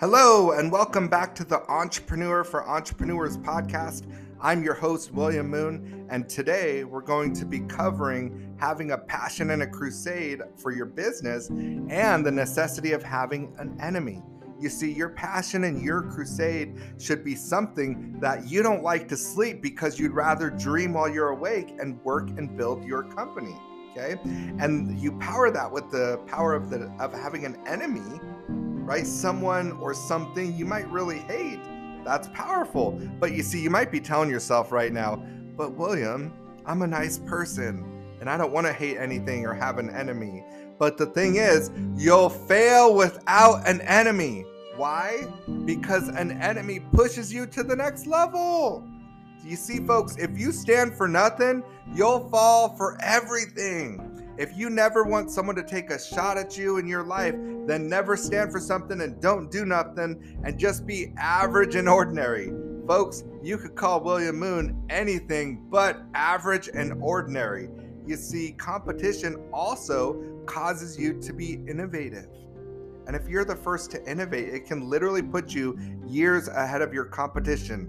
Hello, and welcome back to the Entrepreneur for Entrepreneurs podcast. I'm your host, William Moon, and today we're going to be covering having a passion and a crusade for your business and the necessity of having an enemy. You see, your passion and your crusade should be something that you don't like to sleep because you'd rather dream while you're awake and work and build your company. Okay. And you power that with the power of the of having an enemy right? Someone or something you might really hate. That's powerful. But you see, you might be telling yourself right now, but William, I'm a nice person and I don't want to hate anything or have an enemy. But the thing is, you'll fail without an enemy. Why? Because an enemy pushes you to the next level. You see, folks, if you stand for nothing, you'll fall for everything. If you never want someone to take a shot at you in your life, then never stand for something and don't do nothing and just be average and ordinary. Folks, you could call William Moon anything but average and ordinary. You see, competition also causes you to be innovative. And if you're the first to innovate, it can literally put you years ahead of your competition,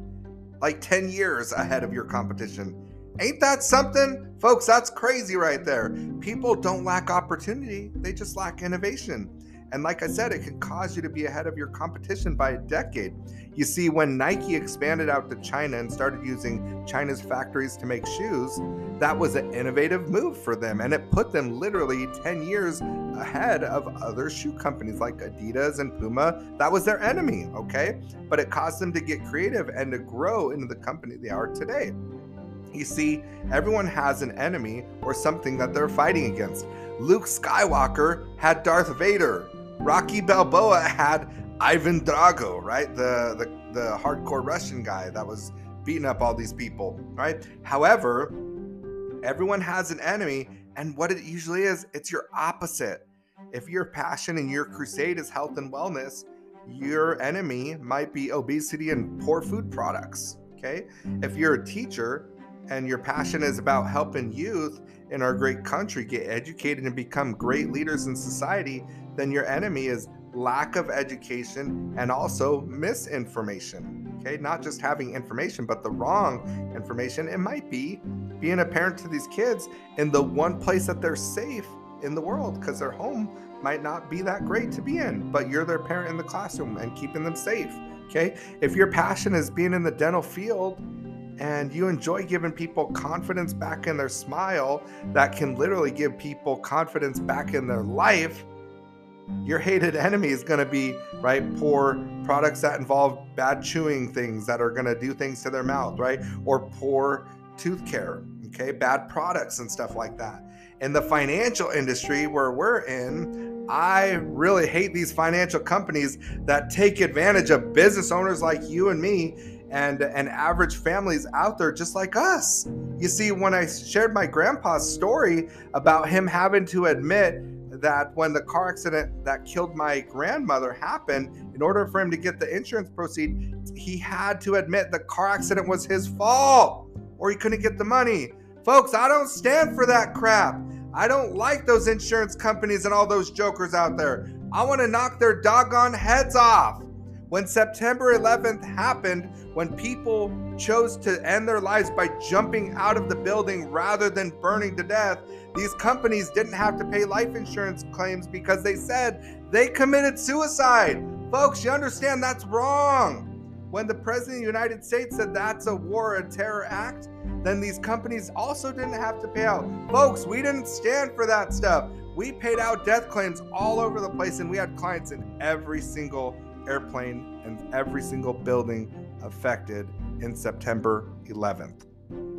like 10 years ahead of your competition. Ain't that something? Folks, that's crazy right there. People don't lack opportunity, they just lack innovation. And like I said, it can cause you to be ahead of your competition by a decade. You see, when Nike expanded out to China and started using China's factories to make shoes, that was an innovative move for them. And it put them literally 10 years ahead of other shoe companies like Adidas and Puma. That was their enemy, okay? But it caused them to get creative and to grow into the company they are today. You see, everyone has an enemy or something that they're fighting against. Luke Skywalker had Darth Vader. Rocky Balboa had Ivan Drago, right? The, the the hardcore Russian guy that was beating up all these people, right? However, everyone has an enemy, and what it usually is, it's your opposite. If your passion and your crusade is health and wellness, your enemy might be obesity and poor food products. Okay. If you're a teacher, and your passion is about helping youth in our great country get educated and become great leaders in society, then your enemy is lack of education and also misinformation. Okay, not just having information, but the wrong information. It might be being a parent to these kids in the one place that they're safe in the world because their home might not be that great to be in, but you're their parent in the classroom and keeping them safe. Okay, if your passion is being in the dental field, and you enjoy giving people confidence back in their smile that can literally give people confidence back in their life, your hated enemy is going to be right poor products that involve bad chewing things that are going to do things to their mouth right or poor tooth care okay bad products and stuff like that. In the financial industry where we're in i really hate these financial companies that take advantage of business owners like you and me and and average families out there just like us. You see, when I shared my grandpa's story about him having to admit that when the car accident that killed my grandmother happened, in order for him to get the insurance proceed, he had to admit the car accident was his fault or he couldn't get the money. Folks, I don't stand for that crap. I don't like those insurance companies and all those jokers out there. I want to knock their doggone heads off. When September 11th happened, when people chose to end their lives by jumping out of the building rather than burning to death, these companies didn't have to pay life insurance claims because they said they committed suicide. Folks, you understand that's wrong. When the President of the United States said that's a war, a terror act, then these companies also didn't have to pay out. Folks, we didn't stand for that stuff. We paid out death claims all over the place, and we had clients in every single airplane and every single building affected in September 11th.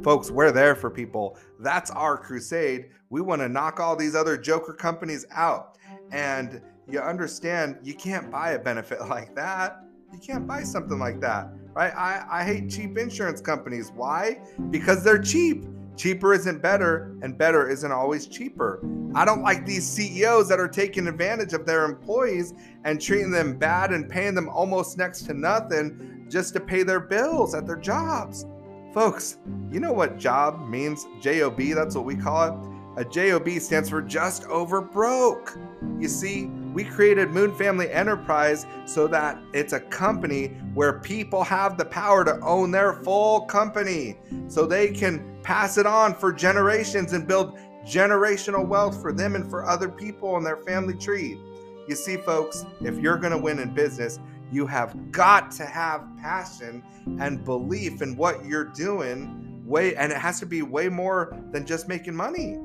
Folks, we're there for people. That's our crusade. We want to knock all these other joker companies out. And you understand, you can't buy a benefit like that. You can't buy something like that, right? I, I hate cheap insurance companies. Why? Because they're cheap. Cheaper isn't better, and better isn't always cheaper. I don't like these CEOs that are taking advantage of their employees and treating them bad and paying them almost next to nothing just to pay their bills at their jobs. Folks, you know what job means? JOB, that's what we call it. A JOB stands for just over broke. You see, We created Moon Family Enterprise so that it's a company where people have the power to own their full company so they can pass it on for generations and build generational wealth for them and for other people in their family tree. You see, folks, if you're going to win in business, you have got to have passion and belief in what you're doing way and it has to be way more than just making money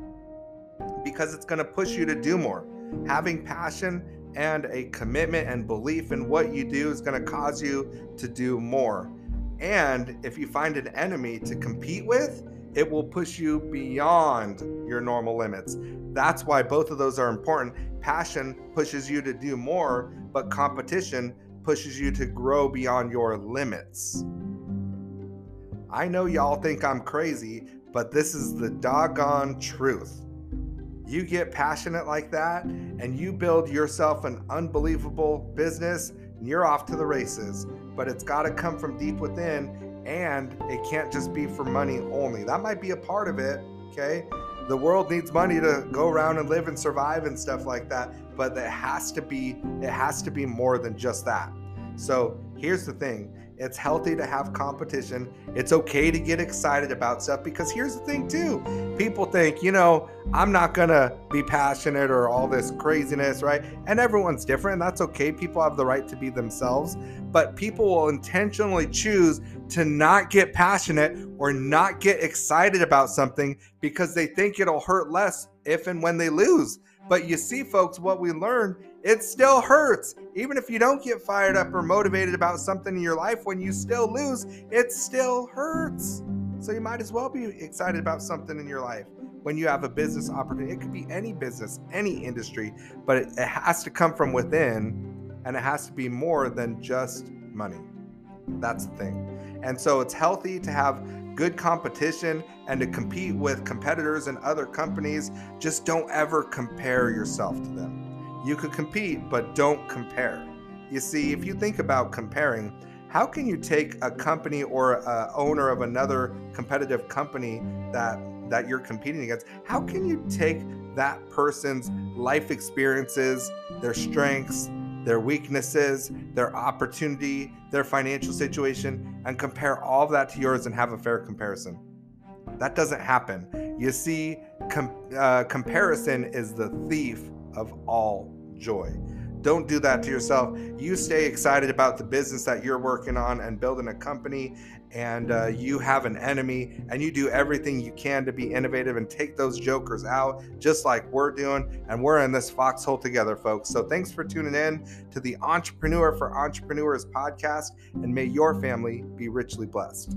because it's going to push you to do more having passion and a commitment and belief in what you do is going to cause you to do more and if you find an enemy to compete with it will push you beyond your normal limits that's why both of those are important passion pushes you to do more but competition pushes you to grow beyond your limits. I know y'all think I'm crazy, but this is the doggone truth. You get passionate like that and you build yourself an unbelievable business, and you're off to the races. But it's got to come from deep within and it can't just be for money only. That might be a part of it, okay? The world needs money to go around and live and survive and stuff like that but it has to be it has to be more than just that. So here's the thing it's healthy to have competition. It's okay to get excited about stuff because here's the thing, too. People think, you know, I'm not going to be passionate or all this craziness, right? And everyone's different. And that's okay. People have the right to be themselves. But people will intentionally choose to not get passionate or not get excited about something because they think it'll hurt less if and when they lose. But you see, folks, what we learned, it still hurts. Even if you don't get fired up or motivated about something in your life, when you still lose, it still hurts. So you might as well be excited about something in your life when you have a business opportunity. It could be any business, any industry, but it, it has to come from within and it has to be more than just money. That's the thing. And so it's healthy to have good competition and to compete with competitors and other companies, just don't ever compare yourself to them. You could compete, but don't compare. You see, if you think about comparing, how can you take a company or a owner of another competitive company that that you're competing against? How can you take that person's life experiences, their strengths, their weaknesses, their opportunity, their financial situation, and compare all of that to yours and have a fair comparison. That doesn't happen. You see, com- uh, comparison is the thief of all joy. Don't do that to yourself. You stay excited about the business that you're working on and building a company, and uh, you have an enemy, and you do everything you can to be innovative and take those jokers out, just like we're doing. And we're in this foxhole together, folks. So thanks for tuning in to the Entrepreneur for Entrepreneurs podcast, and may your family be richly blessed.